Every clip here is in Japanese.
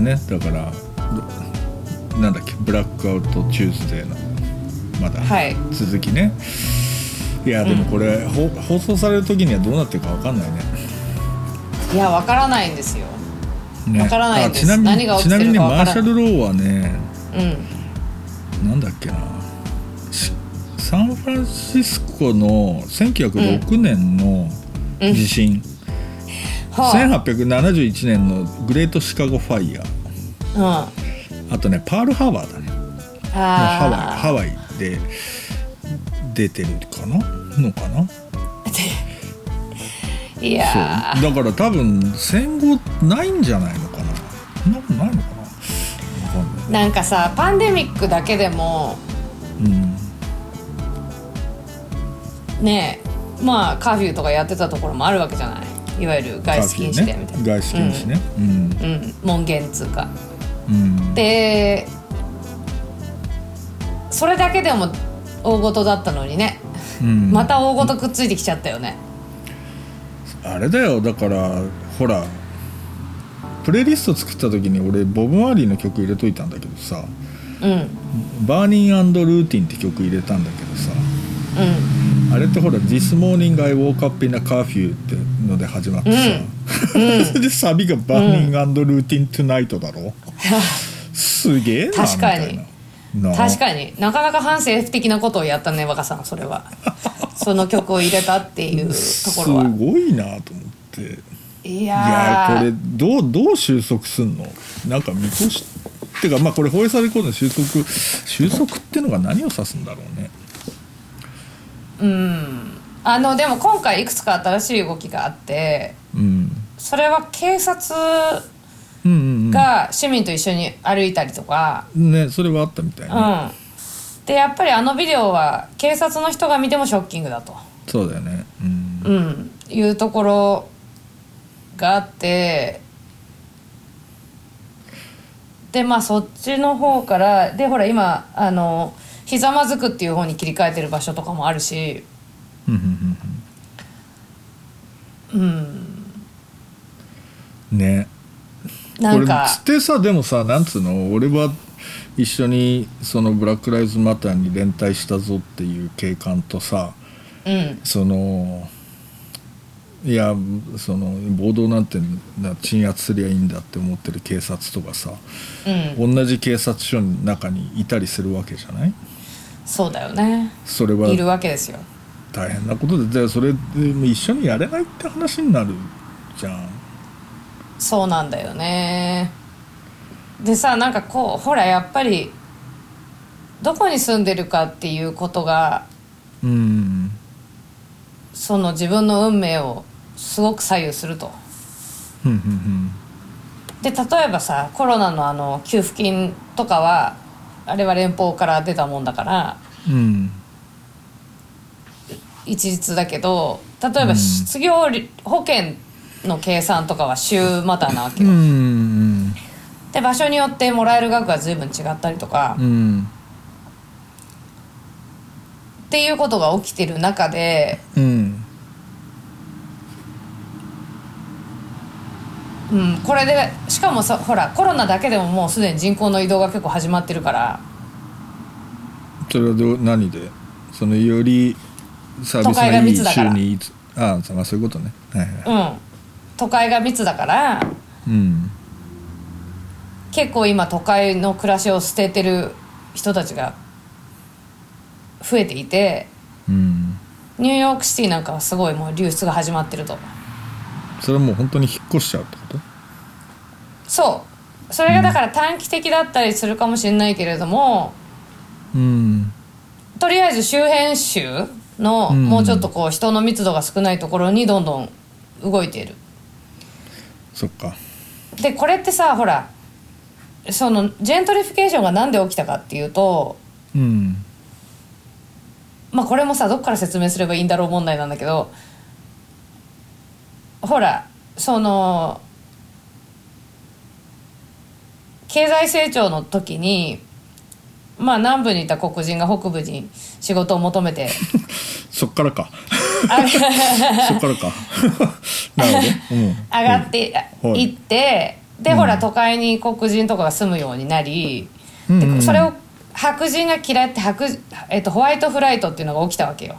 ねだからどなんだっけブラックアウトチューズデーのまだはい。続きね、い、やでもこれ、ほ放送される時にはどうなってるかわかんないね。いやわからないんですよ。ね。わからないちなみにちなみにマーシャル・ローはねうん。なんだっけな。しサンフランシスコの1906年の地震、は1871年のグレートシカゴファイヤー。ああとねパールハーバーだね。うんハワイあハワイで出てるかな？のかな？ー いやそう。だから多分戦後ないんじゃないのかな？なないのかな？なんかさパンデミックだけでもうん。ねまあカーフューとかやってたところもあるわけじゃない？いわゆる外出禁止令みたいな、外出禁止ね。うん。うん。門限っつうかうん。でそれだけでも大事だったのにね。うん。また大事くっついてきちゃったよね。あれだよ。だからほらプレイリスト作った時に俺ボブ・マーリーの曲入れといたんだけどさ。うん「バーニングルーティン」って曲入れたんだけどさ。うんあれってほら「This morning I woke up in a curfew」ってので始まってさ、でサビが「バーニングルーティン・トゥナイト」だろ、すげえな確かに確かに。なかなか反政府的なことをやったね若さんそれは。その曲を入れたっていうとすころは。ごいなと思って。いいやこれどうどう収束すんの？なんか見通しってかまあこれ放映されることの収束収束ってのが何を指すんだろうねうん。あのでも今回いくつか新しい動きがあってうん。それは警察が市民と一緒に歩いたりとか、うんねそれはあったみたいね、うん、でやっぱりあのビデオは警察の人が見てもショッキングだと、そうだよね。うん。うん、いうところがあって。でまあそっちの方からでほら今あのひざまずくっていう方に切り替えてる場所とかもあるし。うん。ね。なんか。これつってさでもさなんつうの俺は一緒にそのブラック・ライズ・マターに連帯したぞっていう警官とさうん。そのいやその暴動なんてな鎮圧すりゃいいんだって思ってる警察とかさうん。同じ警察署の中にいたりするわけじゃない？そうだよね。それはいるわけですよ。大変なことで。じゃあそれで一緒にやれないって話になるじゃん。そうなんだよね。でさなんかこうほらやっぱりどこに住んでるかっていうことがうん。その自分の運命をすごく左右すると。で例えばさコロナのあの給付金とかはあれは連邦から出たもんだからうん。一律だけど例えばうん。失業保険の計算とかは週またなわけうよ。ん。で場所によってもらえる額が随分違ったりとか、うん。っていうことが起きてる中で、うんうん、これでしかもさほらコロナだけでももうすでに人口の移動が結構始まってるから。それはどう何で？そのよりサービス都会ががいい密だから。州にいつああまあそういうことね。はいはい。うん。都会が密だから。うん。結構今都会の暮らしを捨ててる人たちが増えていて。うん。ニューヨークシティなんかはすごいもう流出が始まってるとそれはもう本当に引っ越しちゃうってこと？そう。それがだから短期的だったりするかもしれないけれども、うん。とりあえず周辺州のうん。もうちょっとこう人の密度が少ないところにどんどん動いている。そっか。でこれってさほらそのジェントリフィケーションがなんで起きたかっていうとうん。まあこれもさどっから説明すればいいんだろう問題なんだけどほらその経済成長の時にまあ南部にいた黒人が北部に仕事を求めて。そっからか。あ そっからか。なるほど、うん、上がってはい。いって、で、うん。ほら都会に黒人とかが住むようになり、うん。うん。でそれを白人が嫌って白、えっと、ホワイトフライトっていうのが起きたわけよ。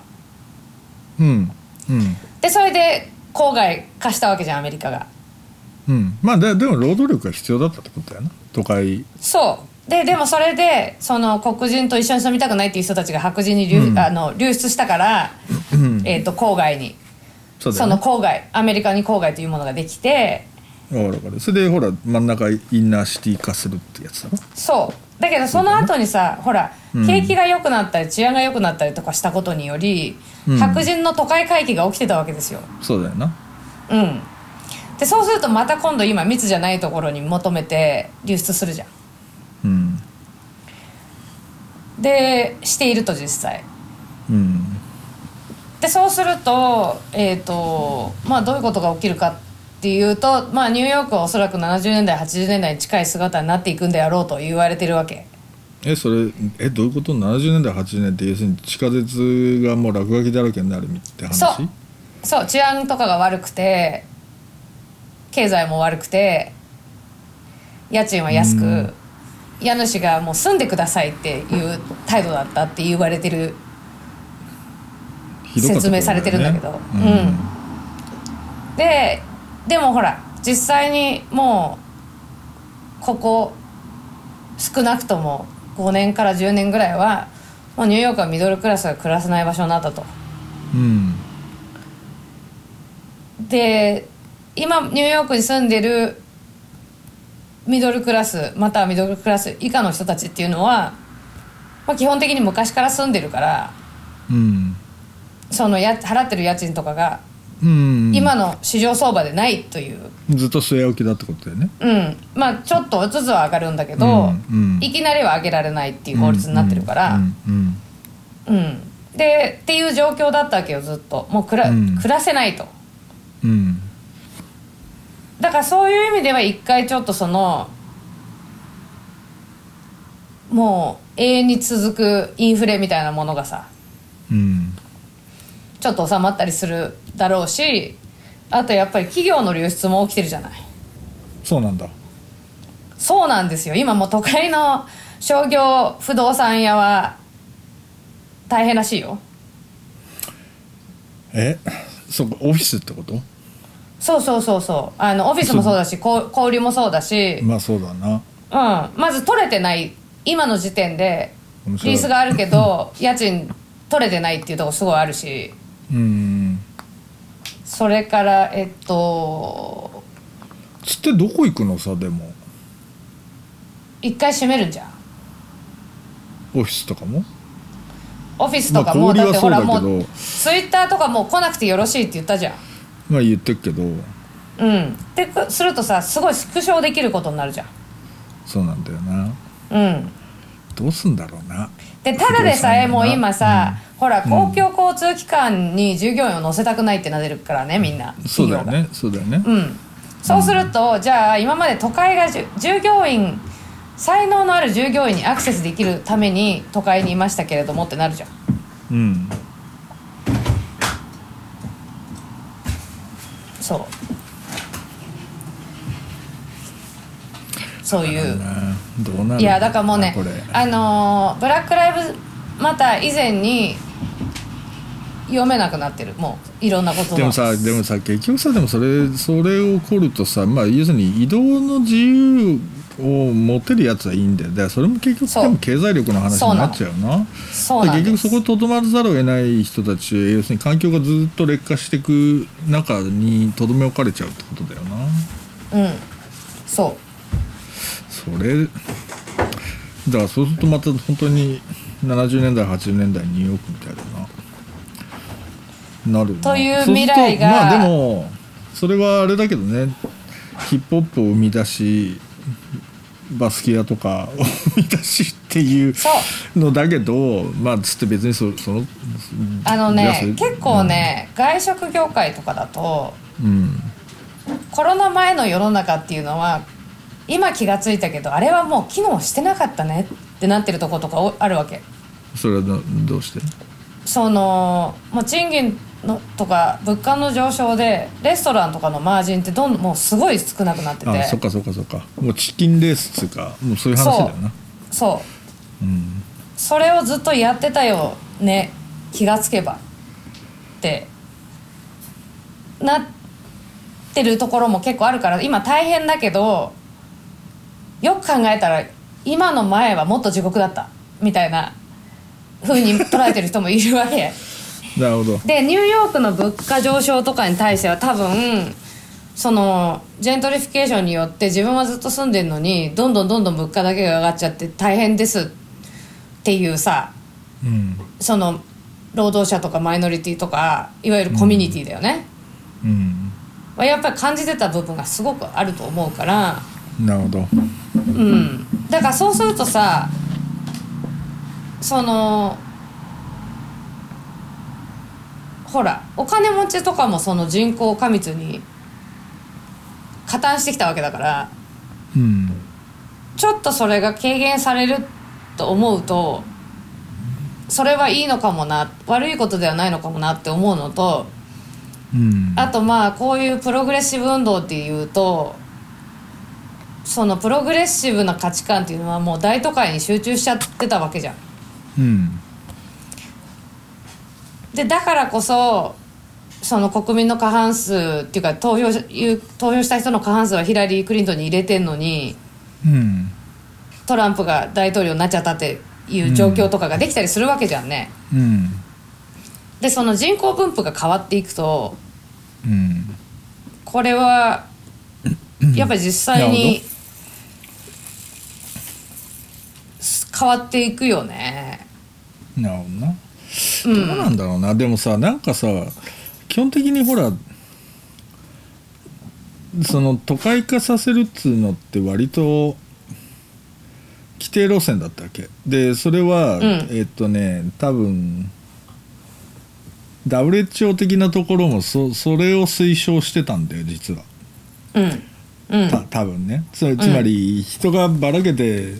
うん。うん。でそれで郊外化したわけじゃんアメリカが。うん。まあででも労働力が必要だったってことだよな。都会。そう。ででもそれでその黒人と一緒に住みたくないっていう人たちが白人に流,、うん。あの流出したから、うん。えっと郊外に。そね。その郊外アメリカに郊外というものができて。わかかるそれでほら真ん中インナーシティ化するってやつだろ。そう。だけどその後にさ、ほらうん。景気が良くなったり治安が良くなったりとかしたことにより、うん白人の都会回帰が起きてたわけですよ。そうだよなうん、でそうするとまた今度今密じゃないところに求めて流出するじゃん。うんでしていると実際。うんでそうすると,、えーとまあ、どういうことが起きるかっていうと、まあ、ニューヨークはおそらく70年代80年代に近い姿になっていくんであろうと言われてるわけ。えそれえどういうこと？70年代80年って要するに地下鉄がもう落書きだらけになるって話？そう。そう治安とかが悪くて経済も悪くて家賃は安く、うん。家主がもう住んでくださいっていう態度だったって言われてるひどかった説明されてるんだけど。うん。うん。ででもほら実際にもうここ少なくとも5年から10年ぐらいはもうニューヨークはミドルクラスが暮らせない場所になったと。うん。で今ニューヨークに住んでるミドルクラスまたはミドルクラス以下の人たちっていうのは、まあ、基本的に昔から住んでるからうん。そのや払ってる家賃とかがうん。今の市場相場でないという、ずっと据え置きだってことだよね。うん、まあちょっとずつは上がるんだけど、うんうん。いきなりは上げられないっていう法律になってるから、うんでっていう状況だったわけよずっと。もう暮ら,、うん。暮らせないと。うん。だからそういう意味では一回ちょっとそのもう永遠に続くインフレみたいなものがさうん。ちょっと収まったりするだろうしあとやっぱり企業の流出も起きてるじゃない。そうなんだ。そうなんですよ。今もう都会の商業不動産屋は大変らしいよ。えそうかオフィスってこと？そうそうそうそう。あのオフィスもそうだしこう小売りもそうだし、まあそうだな。うん、まず取れてない今の時点でリースがあるけど家賃取れてないっていうところすごいあるし。うんそれからえっとつってどこ行くのさでも。一回閉めるんじゃん。オフィスとかも？オフィスとかまあだってほらはそうだけど。もうツイッターとかもう来なくてよろしいって言ったじゃん。まあ言ってるけど。うん。でくするとさすごい縮小できることになるじゃん。そうなんだよな。うん。どうすんだろうな。でただでさえもう今さ、ほら公共交通機関に従業員を乗せたくないってなってるからねみんな。そうだよね。そうだよね。うん、そうすると、じゃあ今まで都会がじゅ従業員才能のある従業員にアクセスできるために都会にいましたけれどもってなるじゃん。うん。そう。そういう。などうなるいやだからもうねあのーブラック・ライブまた以前に読めなくなってる。もういろんなことのでもさでもさ結局さでもそれそれ起こるとさまあ要するに移動の自由を持てるやつはいいんだよ。だそれも結局でも経済力の話になっちゃうな。そうな結局そこにとどまらざるを得ない人たち要するに環境がずっと劣化していく中にとどめ置かれちゃうってことだよな。うん。そう。それだからそうするとまた本当に70年代80年代ニューヨークみたいだななるな。という未来が。まあでもそれはあれだけどね。ヒップホップを生み出しバスキアとか を生み出しっていうのだけどまあつって別にそそのあのね結構ね、外食業界とかだとうん。コロナ前の世の中っていうのは今気がついたけどあれはもう機能してなかったねってなってるとことかおあるわけ。それはどどうして？その、まあ、賃金のとか物価の上昇でレストランとかのマージンってどんもうすごい少なくなってて。あそっかそっかそっか。もうチキンレースっつうかもうそういう話だよな。そう。うん。それをずっとやってたよね。気がつけばって。なってるところも結構あるから今大変だけどよく考えたら今の前はもっと地獄だった。みたいな風に捉えてる人もいるわけ なるほど。でニューヨークの物価上昇とかに対しては多分そのジェントリフィケーションによって自分はずっと住んでるのにどんどんどんどん物価だけが上がっちゃって大変です。っていうさうん。その労働者とかマイノリティとかいわゆるコミュニティだよね、うん。はやっぱり感じてた部分がすごくあると思うから。なるほど。うん。だからそうするとさそのほらお金持ちとかもその人口過密に加担してきたわけだからうん。ちょっとそれが軽減されると思うとそれはいいのかもな悪いことではないのかもなって思うのとうん。あとまあこういうプログレッシブ運動っていうとそのプログレッシブな価値観っていうのはもう大都会に集中しちゃってたわけじゃん。うんでだからこそその国民の過半数っていうか投票投票した人の過半数はヒラリー・クリントンに入れてんのにうんトランプが大統領になっちゃったっていう状況とかができたりするわけじゃんね。うんでその人口分布が変わっていくとうんこれはやっぱり実際に変わっていくよね。なるほどなどうなんだろうな。でもさなんかさ基本的にほらその都会化させるっつうのって割と規定路線だったわけ？でそれは、ん。えっとね多分 WHO 的なところもそそれを推奨してたんだよ実は。うん。うん。た多分ね。つつまり人がばらけて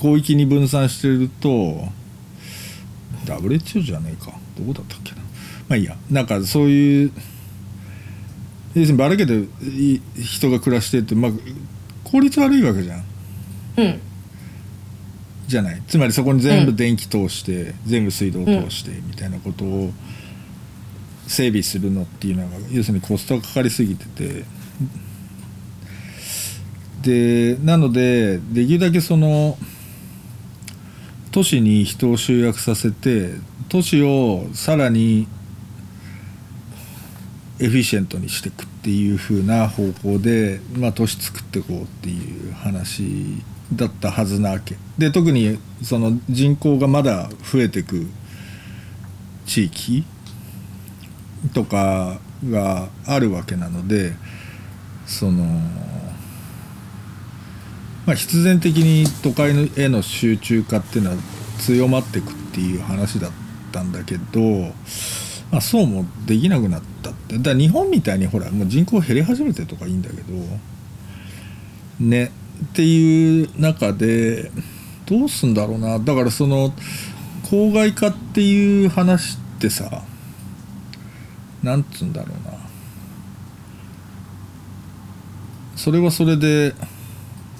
広域に分散してると WHO じゃねえか。どこだったっけな。まあいいや。なんかそういう要するにばらけてい人が暮らしてってまあ効率悪いわけじゃん。うん。じゃない。つまりそこに全部電気通して、全部水道通してみたいなことを整備するのっていうのが要するにコストがかかりすぎてて。でなのでできるだけその都市に人を集約させて都市をさらにエフィシェントにしていくっていう風な方向で、まあ、都市作っていこうっていう話だったはずなわけ。で特にその人口がまだ増えていく地域とかがあるわけなのでその、まあ、必然的に都会への集中化っていうのは強まっていくっていう話だったんだけど、まあ、そうもできなくなったって。だから日本みたいにほらもう人口減り始めてとかいいんだけどねっていう中でどうすんだろうな。だからその郊外化っていう話ってさなんつうんだろうな。それはそれで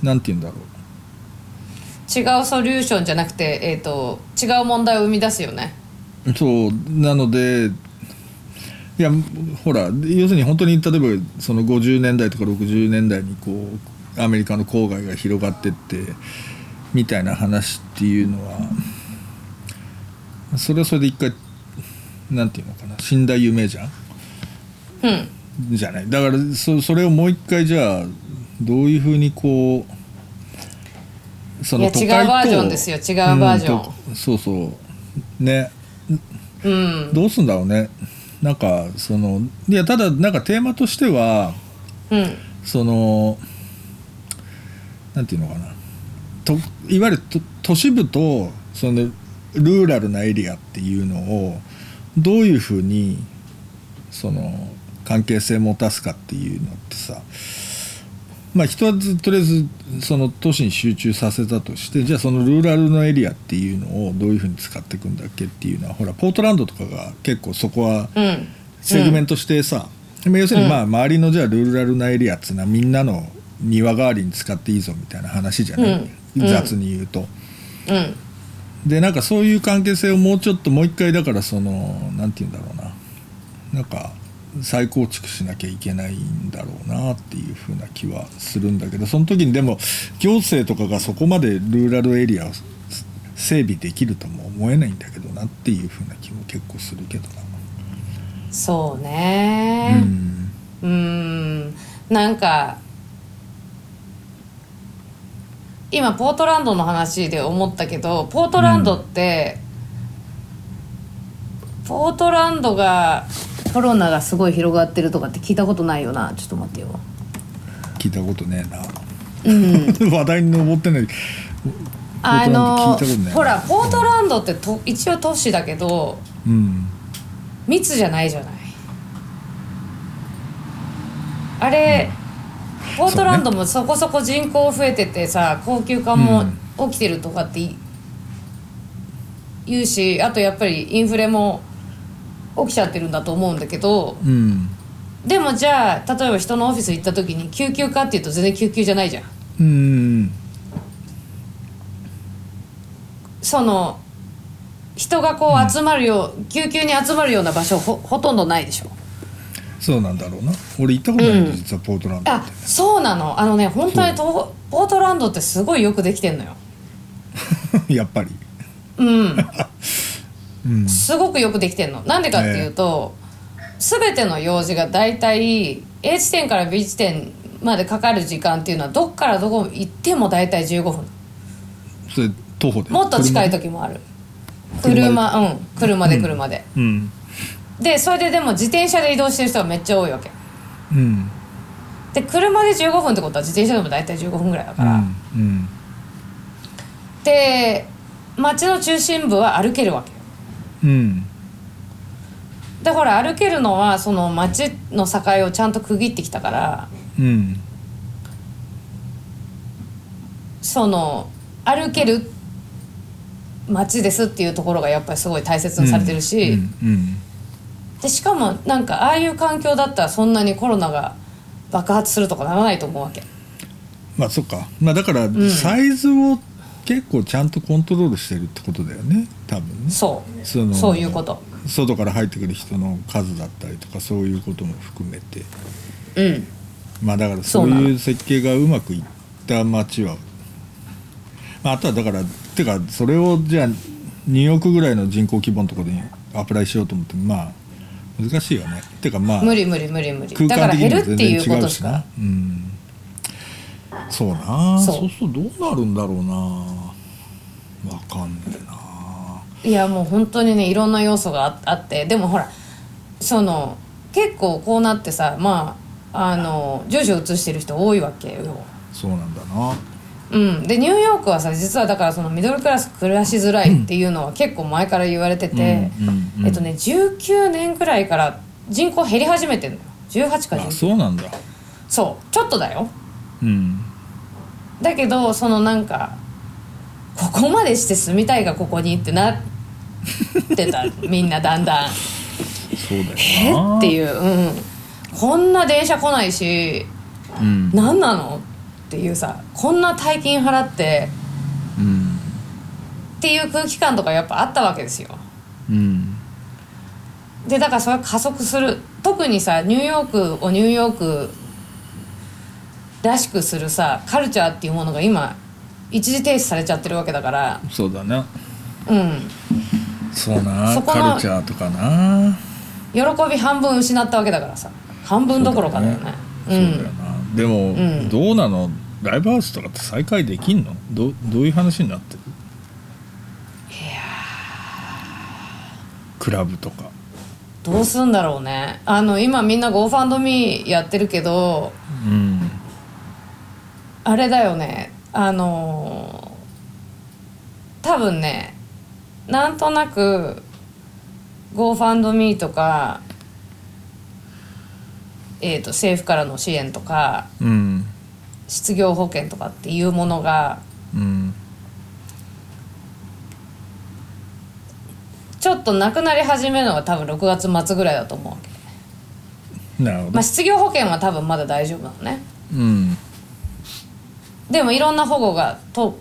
なんて言うんだろう。違うソリューションじゃなくて、えー、と違う問題を生み出すよね。そうなのでいやほら要するに本当に例えばその50年代とか60年代にこうアメリカの郊外が広がってってみたいな話っていうのはそれはそれで一回なんていうのかな死んだ夢じゃん？うん。じゃない。だからそそれをもう一回じゃあどういうふうにこうそいや違うバージョンですよ。違うバージョン。うんとそうそう。ね。うん。どうすんだろうね。なんかそのいやただなんかテーマとしてはうん。そのなんていうのかな。といわゆると都市部とそのルーラルなエリアっていうのをどういうふうにその関係性持たすかっていうのってさまあ人はずとりあえずその都市に集中させたとしてじゃあそのルーラルのエリアっていうのをどういうふうに使っていくんだっけっていうのはほらポートランドとかが結構そこはうん。セグメントしてさ、まあ要するにまあ周りのじゃあルーラルなエリアっつうのはみんなの庭代わりに使っていいぞみたいな話じゃない、うん。雑に言うと。うん。でなんかそういう関係性をもうちょっともう一回だからそのなんて言うんだろうな。なんか再構築しなきゃいけないんだろうなっていうふうな気はするんだけどその時にでも行政とかがそこまでルーラルエリアを整備できるとも思えないんだけどなっていうふうな気も結構するけどな。そうね。うん。うんなんか今ポートランドの話で思ったけどポートランドって、ポートランドがコロナがすごい広がってるとかって聞いたことないよな。ちょっと待ってよ。聞いたことねえな。うん。話題に上ってない。あのほらポートランドってと一応都市だけどうん。密じゃないじゃない。あれ、ポートランドもそこそこ人口増えててさ高級化も起きてるとかってい言うしあとやっぱりインフレも起きちゃってるんだと思うんだけどうん。でもじゃあ例えば人のオフィス行った時に救急かっていうと全然救急じゃないじゃん。うん。その人がこう集まるよう、救急に集まるような場所ほほとんどないでしょ。そうなんだろうな。俺行ったことないんだ、うん。実はポートランドっあそうなの。あのね本当にとポートランドってすごいよくできてんのよ。て やっぱり。うんうん すごくよくできてんの。なんでかっていうと、全ての用事が大体 A 地点から B 地点までかかる時間っていうのはどっからどこ行っても大体15分。それ徒歩で？もっと近い時もある。車？うん。車で車で、うん。でそれででも自転車で移動してる人がめっちゃ多いわけ。うん。で車で15分ってことは自転車でも大体15分ぐらいだから、うん。うん。で街の中心部は歩けるわけ。ようん。でほら歩けるのはその街の境をちゃんと区切ってきたからうんその歩ける街ですっていうところがやっぱりすごい大切にされてるし、うんうんでしかもなんかああいう環境だったらそんなにコロナが爆発するとかならないと思うわけ。まあそっか。まあだからサイズを結構ちゃんとコントロールしてるってことだよね。多分ね。そう。そのそういうこと。外から入ってくる人の数だったりとかそういうことも含めて。うん。まあだからそういう設計がうまくいった街は、まあ、あとはだからてかそれをじゃあニューヨークぐらいの人口規模のところにアプライしようと思ってもまあ難しいよね。てかまあ無理無理無理無理。空だから減るっていうことしか。うしなうんそうな。そう。そうするとどうなるんだろうな。わかんねえな。いやもう本当にねいろんな要素がああって。でもほらその結構こうなってさまああの徐々移してる人多いわけよ。そうなんだな。うん、でニューヨークはさ実はだからそのミドルクラス暮らしづらいっていうのは結構前から言われてて、うんうんうん。えっとね19年くらいから人口減り始めてるの。よ18かあ19そうなんだ。そう。ちょっとだよ。うんだけどそのなんかここまでして住みたいがここにってなってた。みんなだんだん。そうだえよな。っていう、うん、こんな電車来ないしうん。何なの？っていうさこんな大金払ってうん。っていう空気感とかやっぱあったわけですよ。うん。でだからそれは加速する。特にさニューヨークをニューヨークらしくするさカルチャーっていうものが今一時停止されちゃってるわけだから。そうだなうん。そうなそカルチャーとかな。喜び半分失ったわけだからさ。半分どころかだよね。そうだよな、でも、ん。どうなの？ライブハウスとかって再開できんの？どどういう話になってる？クラブとか。どうすんだろうね。あの今みんな GoFundMe やってるけどうんあれだよね。あのー多分ねなんとなく GoFundMe とか、えー、と政府からの支援とかうん。失業保険とかっていうものがうんちょっとなくなり始めるのが多分6月末ぐらいだと思うわけ、なるほど。まあ、失業保険は多分まだ大丈夫なのね。うんでもいろんな保護がと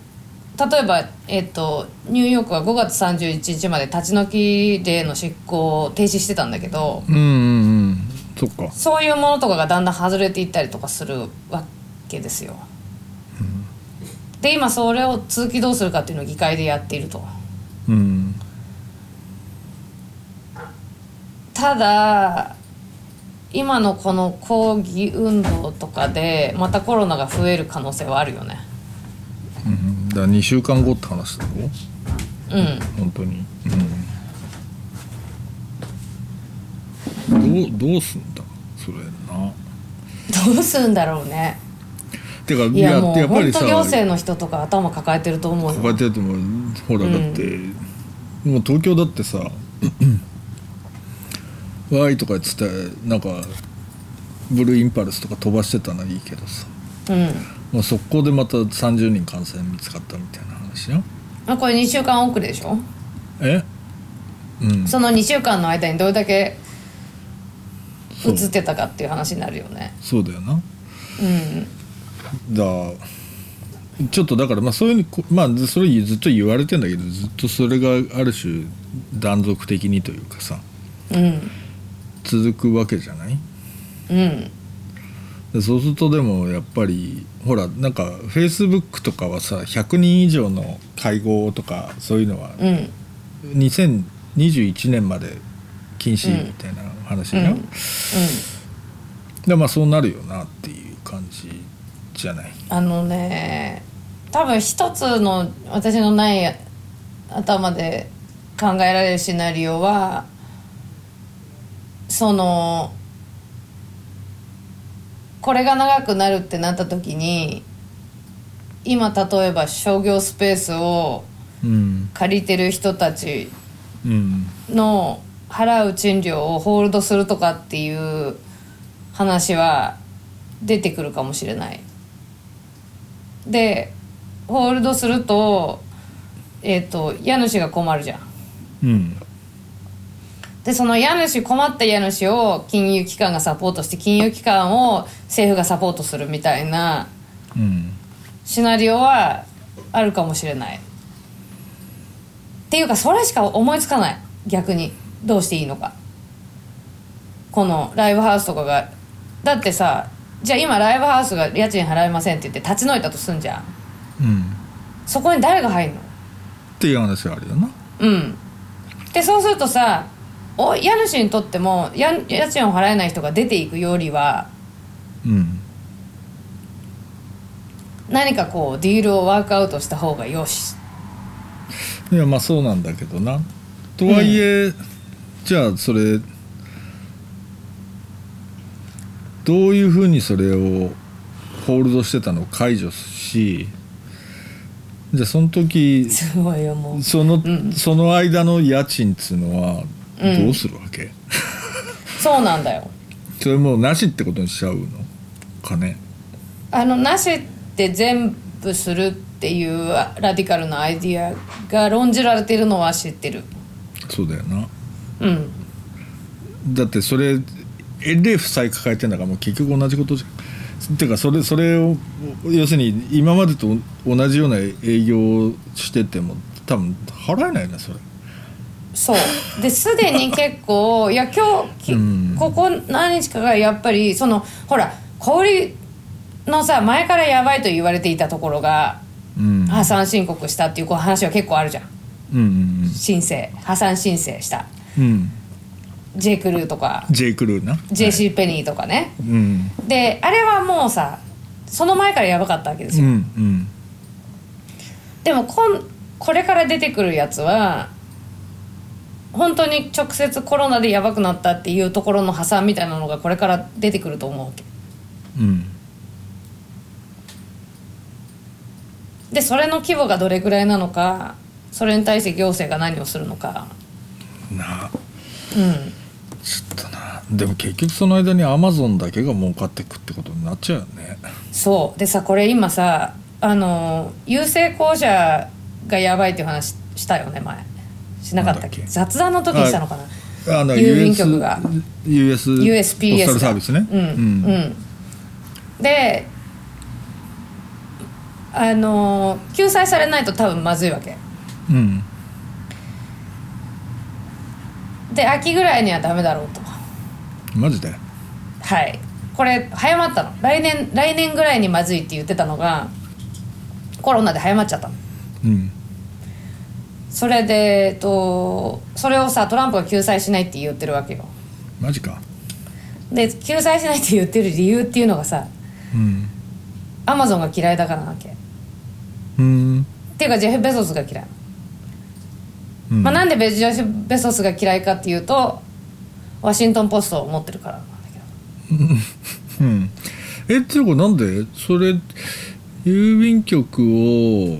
例えば、えっとニューヨークは5月31日まで立ち退き令の執行を停止してたんだけどうんうんうんそっかそういうものとかがだんだん外れていったりとかするわけですよ。で今それを続きどうするかっていうのを議会でやっていると。うんただ今のこの抗議運動とかでまたコロナが増える可能性はあるよね。うん。だから2週間後って話だろ？うん。本当に。うん。どうどうすんだ？それな。どうするんだろうね。てかいやもう本やっぱり行政の人とか頭抱えてると思うよ。こうやってやってもほらだって、もう東京だってさ「わーい」とか言ってたなんかブルーインパルスとか飛ばしてたのはいいけどさうん。もう速攻でまた30人感染見つかったみたいな話よまあこれ2週間遅れでしょ？え？うんその2週間の間にどれだけ映ってたかっていう話になるよね。そうだよなうん。だちょっとだからまあそういうこまあそれずっと言われてんだけどずっとそれがある種断続的にというかさうん。続くわけじゃない？うん。でそうするとでもやっぱりほらなんかフェイスブックとかはさ100人以上の会合とかそういうのはうん。2021年まで禁止みたいな話が、うん。うん。でまあそうなるよなっていう感じじゃない？あのね多分一つの私のない頭で考えられるシナリオはそのこれが長くなるってなった時に今例えば商業スペースをうん借りてる人たちうんの払う賃料をホールドするとかっていう話は出てくるかもしれない。でホールドすると,、えー、と家主が困るじゃん。うんでその家主困った家主を金融機関がサポートして金融機関を政府がサポートするみたいなうん。シナリオはあるかもしれない。っていうかそれしか思いつかない。逆に。どうしていいのか。このライブハウスとかが。だってさじゃあ今ライブハウスが家賃払えませんって言って立ち退いたとすんじゃん。うん。そこに誰が入るの？っていう話はあるよな。うん。でそうするとさお家主にとってもや家賃を払えない人が出ていくよりはうん。何かこうディールをワークアウトした方がよし。いやまあそうなんだけどな。とはいえ、じゃあそれどういうふうにそれをホールドしてたのを解除しじゃあその時その、ん。その間の家賃っつうのはうん。どうするわけ、そうなんだよ。それもうなしってことにしちゃうの？かねあのなしって全部するっていうラディカルなアイディアが論じられているのは知ってる。そうだよな。うん。だってそれえれ負債抱えてんだからもう結局同じことじゃん。っていうかそれそれを要するに今までと同じような営業をしてても多分払えないなそれそう。ですでに 結構いや今日きうん。ここ何日かがやっぱりそのほら小売のさ前からやばいと言われていたところがうん。破産申告したっていうこう話は結構あるじゃん。うんうん申請。破産申請した。うん。うん J. クルーとか。J. クルーな。JC ペニーとかね、うん。であれはもうさその前からやばかったわけですうんよ、うん。でもこんこれから出てくるやつは本当に直接コロナでやばくなったっていうところの破産みたいなのがこれから出てくると思うわけ。うん。でそれの規模がどれぐらいなのかそれに対して行政が何をするのか。なあ。うん。ちょっとな。でも結局その間にアマゾンだけが儲かってくってことになっちゃうよね。そう。でさこれ今さあの郵政公社がやばいっていう話したよね前しなかったっけ？雑談の時にしたのかな？あの郵便局が。US, US USPS サービスねうん。うん、であの救済されないと多分まずいわけ。うん。で秋ぐらいにはダメだろうと。マジで？はい。これ早まったの。来年来年ぐらいにまずいって言ってたのがコロナで早まっちゃったの。うんそれでえっとそれをさトランプが救済しないって言ってるわけよ。マジか。で救済しないって言ってる理由っていうのがさうん。アマゾンが嫌いだからなわけ。っうん、ていうかジェフ・ベゾスが嫌い、うん。まあ、なんでベジェフ・ベゾスが嫌いかっていうとワシントン・ポストを持ってるからなんだけど。うん、えっていうかなんで？それ郵便局を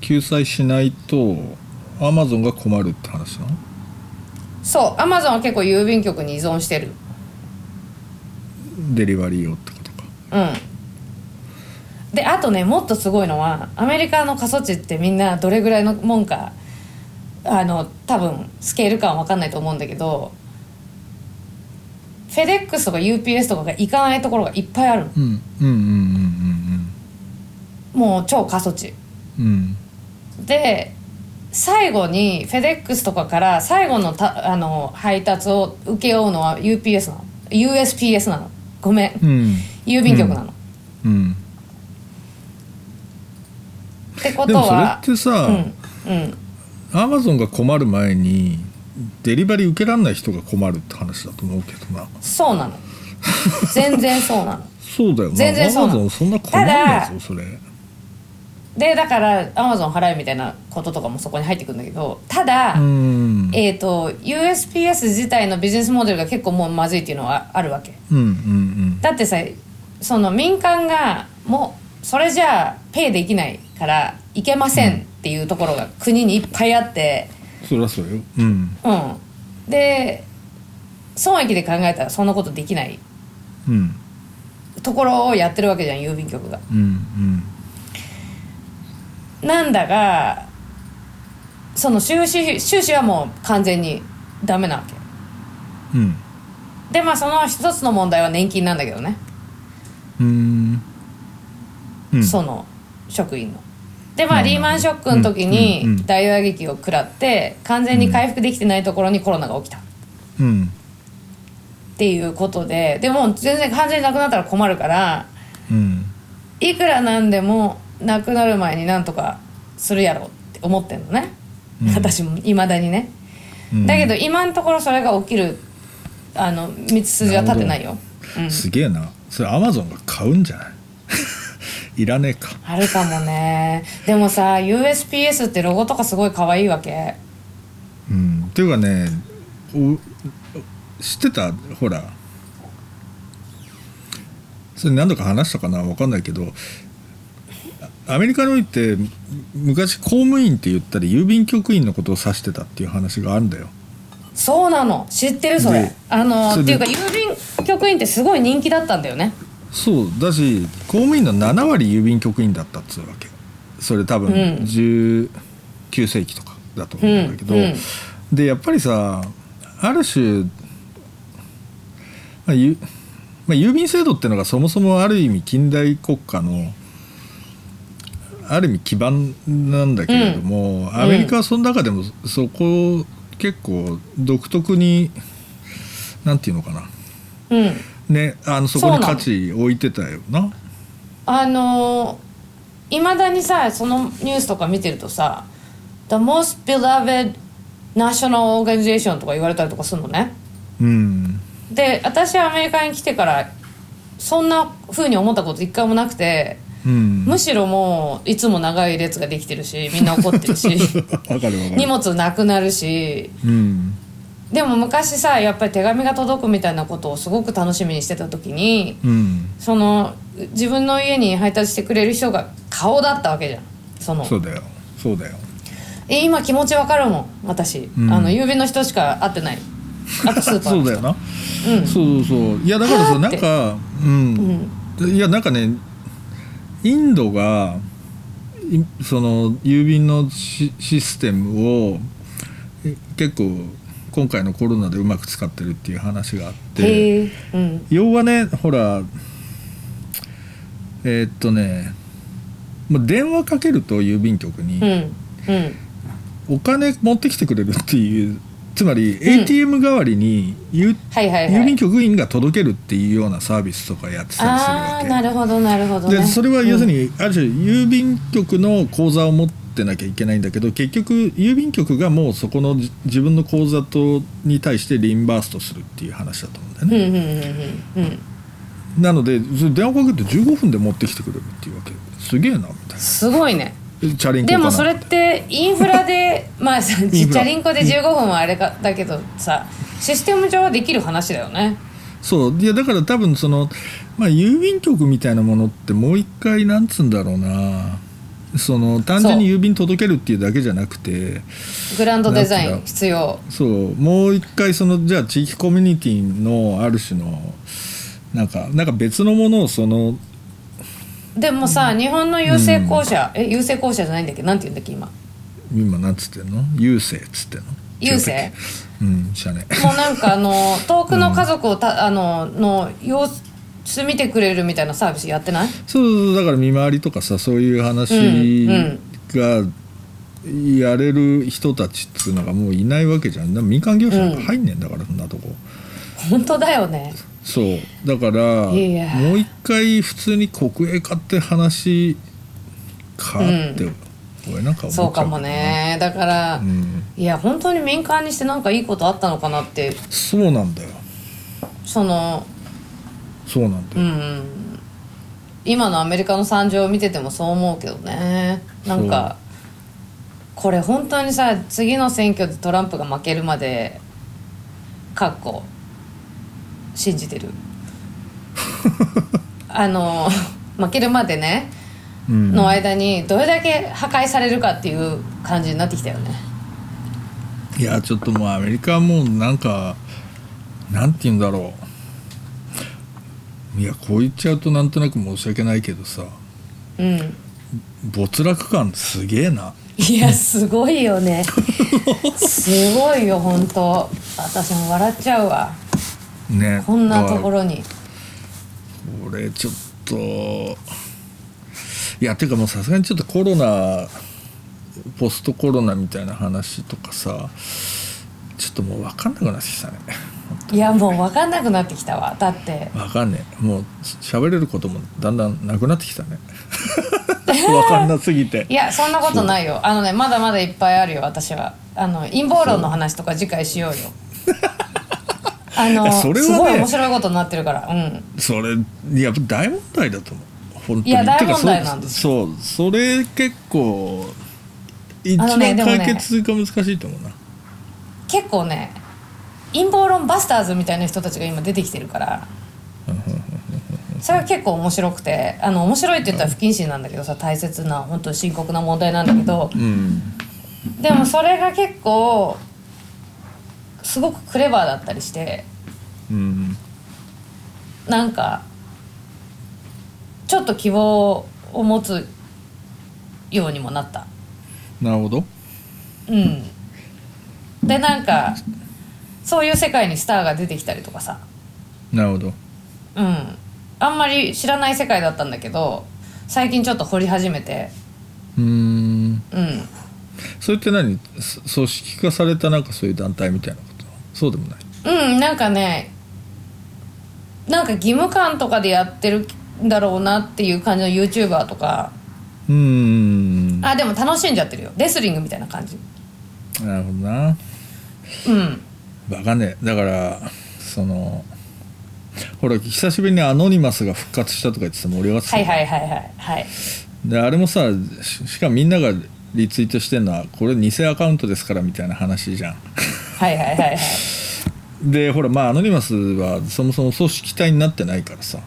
救済しないとアマゾンが困るって話なの？そうアマゾンは結構郵便局に依存してる。デリバリーをってことか。うん。であとねもっとすごいのはアメリカの過疎地ってみんなどれぐらいのもんかあの多分スケール感は分かんないと思うんだけどフェデックスとか UPS とかが行かないところがいっぱいあるの。うんうんうんうんもう超過疎地。うんうん。で最後にフェデックスとかから最後のたあの配達を請け負うのは UPS なの。USPS なの。ごめん。うん。郵便局なの、うん。ってことでもそれはってさ、うんうん。アマゾンが困る前にデリバリー受けられない人が困るって話だと思うけどな。そうなの。全然そうなの。そうだよな。全然そうなの。そんな困んないたぞそれでだからアマゾン払えみたいなこととかもそこに入ってくるんだけどただ、うん。えっ、と USPS 自体のビジネスモデルが結構もうまずいっていうのはあるわけ。うんうんだってさその民間がもうそれじゃあペイできないからいけませんっていうところが国にいっぱいあって。うんそりゃそうよ。うん。うん。で損益で考えたらそんなことできないうん。ところをやってるわけじゃん郵便局が。うんうんなんだがその収支収支はもう完全にダメなわけ。うん。でまあその一つの問題は年金なんだけどね、うん。うん。その職員の。でまあうん。リーマンショックの時にん。大打撃を食らって完全に回復できてないところにコロナが起きた。っうん。ていうことででも全然完全になくなったら困るからうん。いくらなんでもなくなる前になんとかするやろって思ってんのね、うん。私もいまだにね。うん。だけど今のところそれが起きるあの道筋は立ってないよ、うん、すげえな。それアマゾンが買うんじゃない？いらねえか。あるかもね。でもさ USPS ってロゴとかすごい可愛いわけ。うん。っていうかねお知ってた？ほら。それ何度か話したかな？分かんないけどアメリカにおいて昔公務員って言ったり郵便局員のことを指してたっていう話があるんだよ。そうなの。知ってるそれ。であのっていうか郵便局員ってすごい人気だったんだよね。そうだし公務員の7割郵便局員だったっつうわけ。それ多分うん。19世紀とかだと思うんだけど、うんうん。でやっぱりさある種、まあゆまあ、郵便制度っていうのがそもそもある意味近代国家のある意味基盤なんだけれども、アメリカはその中でもそこを結構独特になんていうのかな。うん。ねあのそこに価値置いてたよな。あのいまだにさそのニュースとか見てるとさ「The most beloved national organization」とか言われたりとかするのね。うん。で私はアメリカに来てからそんな風に思ったこと一回もなくてうん。むしろもういつも長い列ができてるしみんな怒ってるし 荷物なくなるし。うん。でも昔さやっぱり手紙が届くみたいなことをすごく楽しみにしてた時にうん。その自分の家に配達してくれる人が顔だったわけじゃん。その。そうだよ。そうだよ。え今気持ちわかるもん。私、うん。あの郵便の人しか会ってない。あとスーパー そうだよな、うん。そうそうそう。いやだからさなんかうん、いやなんかねインドがいその郵便のシシステムをえ結構今回のコロナでうまく使ってるっていう話があってうん。要はねほらえーっとねまあ電話かけると郵便局に、うんうん。お金持ってきてくれるっていうつまり ATM 代わりに郵,、便局員が届けるっていうようなサービスとかやってたりするわけ。なるほどなるほどね。でそれは要するに、にある種郵便局の口座を持ってなきゃいけないんだけど結局郵便局がもうそこのじ自分の口座とに対してリンバーストするっていう話だと思うんだようんね、うんうんうんうん。なので電話かけて15分で持ってきてくれるっていうわけ。すげえなみたいすごいね。なチャリンコでもそれってインフラで まあさチャリンコで15分はあれかだけどさシステム上はできる話だよね。そう。いやだから多分その、まあ、郵便局みたいなものってもう一回なんつうんだろうな。その単純に郵便届けるっていうだけじゃなくて。グランドデザイン必要。そう。もう一回そのじゃあ地域コミュニティのある種のなんかなんか別のものをそのでもさ日本の郵政公社、え郵政公社じゃないんだっけ？なんて言うんだっけ今？今なんつってんの？郵政っつってんの？郵政？うん知らねもうなんかあの 遠くの家族をた、あのの様子見てくれるみたいなサービスやってない？そうだから見回りとかさそういう話うんがやれる人たちっつうのがもういないわけじゃん。民間業者なんか入んねえんだから、そんなとこ。本当だよねそう。だからもう一回普通に国営化って話かって、俺なんか思っちゃうそうかもね。だから、うん。いや本当に民間にしてなんかいいことあったのかなって。そうなんだよ。そのそうなんだよ、うん。今のアメリカの惨状を見ててもそう思うけどね。なんかこれ本当にさ次の選挙でトランプが負けるまでかっこ信じてる。あの負けるまでねうん。の間にどれだけ破壊されるかっていう感じになってきたよね。いやちょっともうアメリカはもうなんかなんて言うんだろう。いやこう言っちゃうとなんとなく申し訳ないけどさ。うん。没落感すげえな。いやすごいよね。すごいよ本当。私も笑っちゃうわね。こんなところろに。これちょっといやていうかもうさすがにちょっとコロナポストコロナみたいな話とかさちょっともう分かんなくなってきたね。いやもう分かんなくなってきたわ。だって。分かんねえ。もう喋れることもだんだんなくなってきたね。分かんなすぎて。いやそんなことないよ。あのねまだまだいっぱいあるよ私は。あの陰謀論の話とか次回しようよ あのそれはねすごい面白いことになってるから。うん。それいや大問題だと思う。本当に。いや大問題なんですそうそれ結構一番解決が難しいと思うな、結構ね陰謀論バスターズみたいな人たちが今出てきてるからそれは結構面白くてあの面白いって言ったら不謹慎なんだけどさ大切な本当に深刻な問題なんだけどうん。でもそれが結構すごくクレバーだったりしてうん。なんかちょっと希望を持つようにもなった。なるほど。うん。でなんかそういう世界にスターが出てきたりとかさ。なるほど。うん。あんまり知らない世界だったんだけど最近ちょっと掘り始めて。うーん。うん。それって何？そ組織化されたなんかそういう団体みたいなこと？そうでもない。うんなんかねなんか義務感とかでやってるんだろうなっていう感じの YouTuber とか。うーん。なあでも楽しんじゃってるよ。レスリングみたいな感じ。るほどな。うん。わかんね。えだからそのほら久しぶりにアノニマスが復活したとか言ってた盛り上が。ってたはいはいはいはいはい。であれもさししかもみんながリツイートしてるのはこれ偽アカウントですからみたいな話じゃん。はいはいはいはいでほらまあアノニマスはそもそも組織体になってないからさ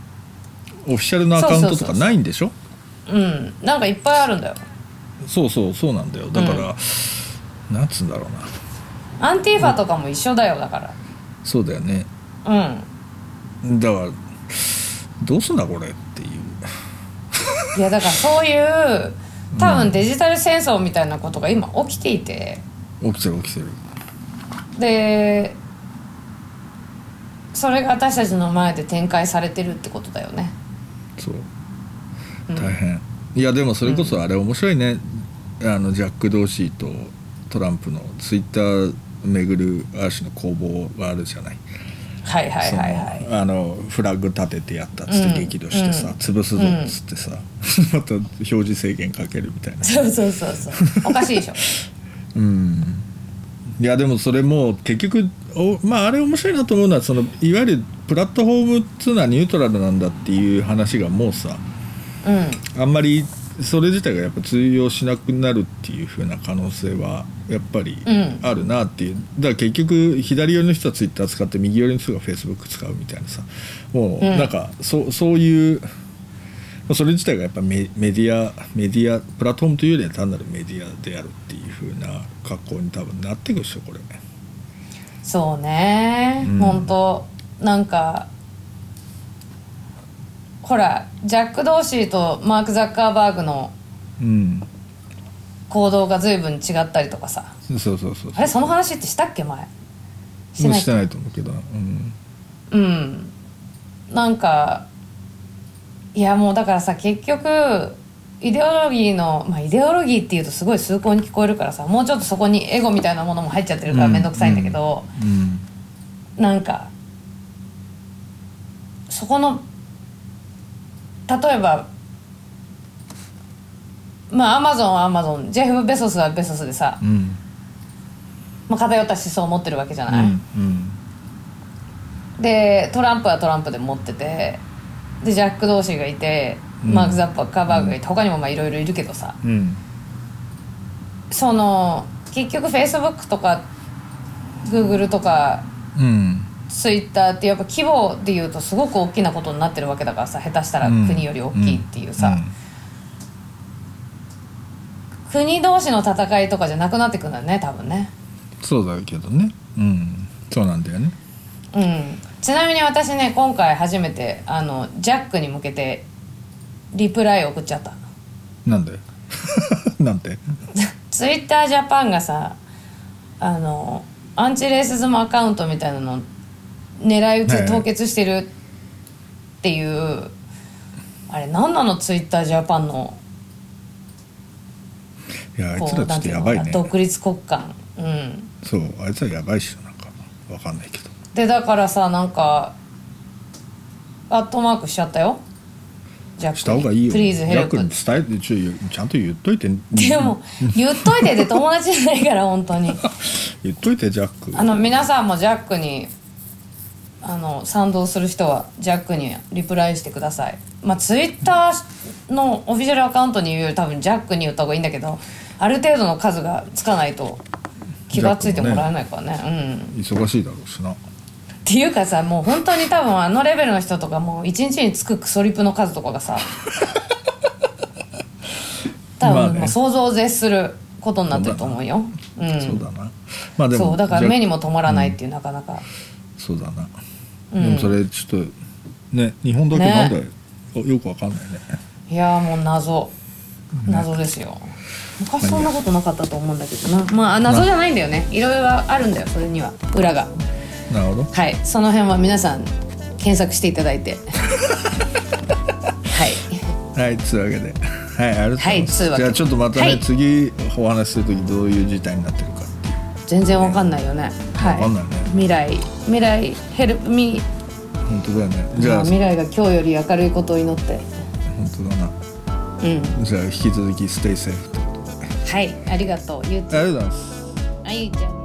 オフィシャルのアカウントとかないんでしょ？うん。なんかいっぱいあるんだよ。そうそうそうなんだよ。だから、なんつうんだろうな。アンティーファとかも一緒だよだから。そうだよね。うん。だからどうすんだこれっていう。いやだからそういう多分デジタル戦争みたいなことが今起きていて。起きてる起きてる。でそれが私たちの前で展開されてるってことだよね。そう。うん。大変、いやでもそれこそあれ面白いね、あのジャック・ドーシーとトランプのツイッター巡るある種の攻防があるじゃない。はいはいはいはい。あのフラッグ立ててやったっつって激怒してさ、うん。潰すぞっつってさ、また表示制限かけるみたいな。そうそうそうそう。おかしいでしょ。うんいやでもそれも結局おまああれ面白いなと思うのはそのいわゆるプラットフォームっつうのはニュートラルなんだっていう話がもうさうん。あんまりそれ自体がやっぱ通用しなくなるっていう風な可能性はやっぱりうん。あるなっていう。だから結局左寄りの人はツイッター使って右寄りの人がフェイスブック使うみたいなさもううん。なんかそそういうそれ自体がやっぱメメディアメディアプラットフォームというよりは単なるメディアであるっていう風な格好に多分なっていくでしょこれ。そうね、うん。ほんとなんかほらジャック・ドーシーとマーク・ザッカーバーグのうん。行動が随分違ったりとかさ。そうそうそうそう。あれその話ってしたっけ前？してないと思うけど。うん。うん。なんかいやもうだからさ結局イデオロギーのまあイデオロギーっていうとすごい崇高に聞こえるからさもうちょっとそこにエゴみたいなものも入っちゃってるから面倒くさいんだけど、うんなんかそこの例えばまあアマゾンはアマゾンジェフ・ベソスはベソスでさ、うん。まあ、偏った思想を持ってるわけじゃない、うんうん。でトランプはトランプで持っててでジャック・ドーシーがいて、うん。マーク・ザッパーカーバーグがいて他にもまあいろいろいるけどさ。うん。その結局フェイスブックとかグーグルとかうん。ツイッターってやっぱ規模でいうとすごく大きなことになってるわけだからさ下手したら国より大きいっていうさ、国同士の戦いとかじゃなくなってくんだよね多分ね。そうだけどね。うん。そうなんだよね。うんちなみに私ね今回初めてあのジャックに向けてリプライ送っちゃった。なんで？なんて？ツイッタージャパンがさあのアンチレーシズムアカウントみたいなの狙い撃ちで凍結してるっていう、あれ何なの？ツイッタージャパンの。いやあいこつらちょっとやばいね。独立国家。うん。そうあいつらやばいっしょなんか。わかんないけどでだからさなんかアットマークしちゃったよ。ジャックにした方がいいよ。プリーズヘルプ。逆に伝えてちょちゃんと言っといて。でも 言っといてで友達じゃないから本当に。言っといてジャック。あの皆さんもジャックにあの賛同する人はジャックにリプライしてください。まあツイッターのオフィシャルアカウントに言うより多分ジャックに言った方がいいんだけどある程度の数がつかないと気がついてもらえないからね。うん。忙しいだろうしなっていうかさもう本当に多分あのレベルの人とかもう一日につくクソリプの数とかがさ 多まあね。分もう想像を絶することになってると思うよ。うん。そうだな。まあでもそうだから目にも止まらないっていうなかなか。そうだな、うん。でもそれちょっとね日本だけねなんだよ、よくわかんないね。いやーもう謎。謎ですよ。昔そんなことなかったと思うんだけどな。まあ謎じゃないんだよね。いろいろあるんだよそれには。裏がなるほど。はい。その辺は皆さん検索していただいて。はい。はいつうわけで。はいありがとうございます、はいじゃあちょっとまたね、はい。次お話しする時どういう事態になってるかっていう。全然わかんないよね。はい。わかんないね。未来未来ヘルプミ本当だよね。じゃあ未来が今日より明るいことを祈って。本当だな。うん。じゃあ引き続きステイセーフということで。はいありがとう。ゆうありがとうございます。あゆうちゃん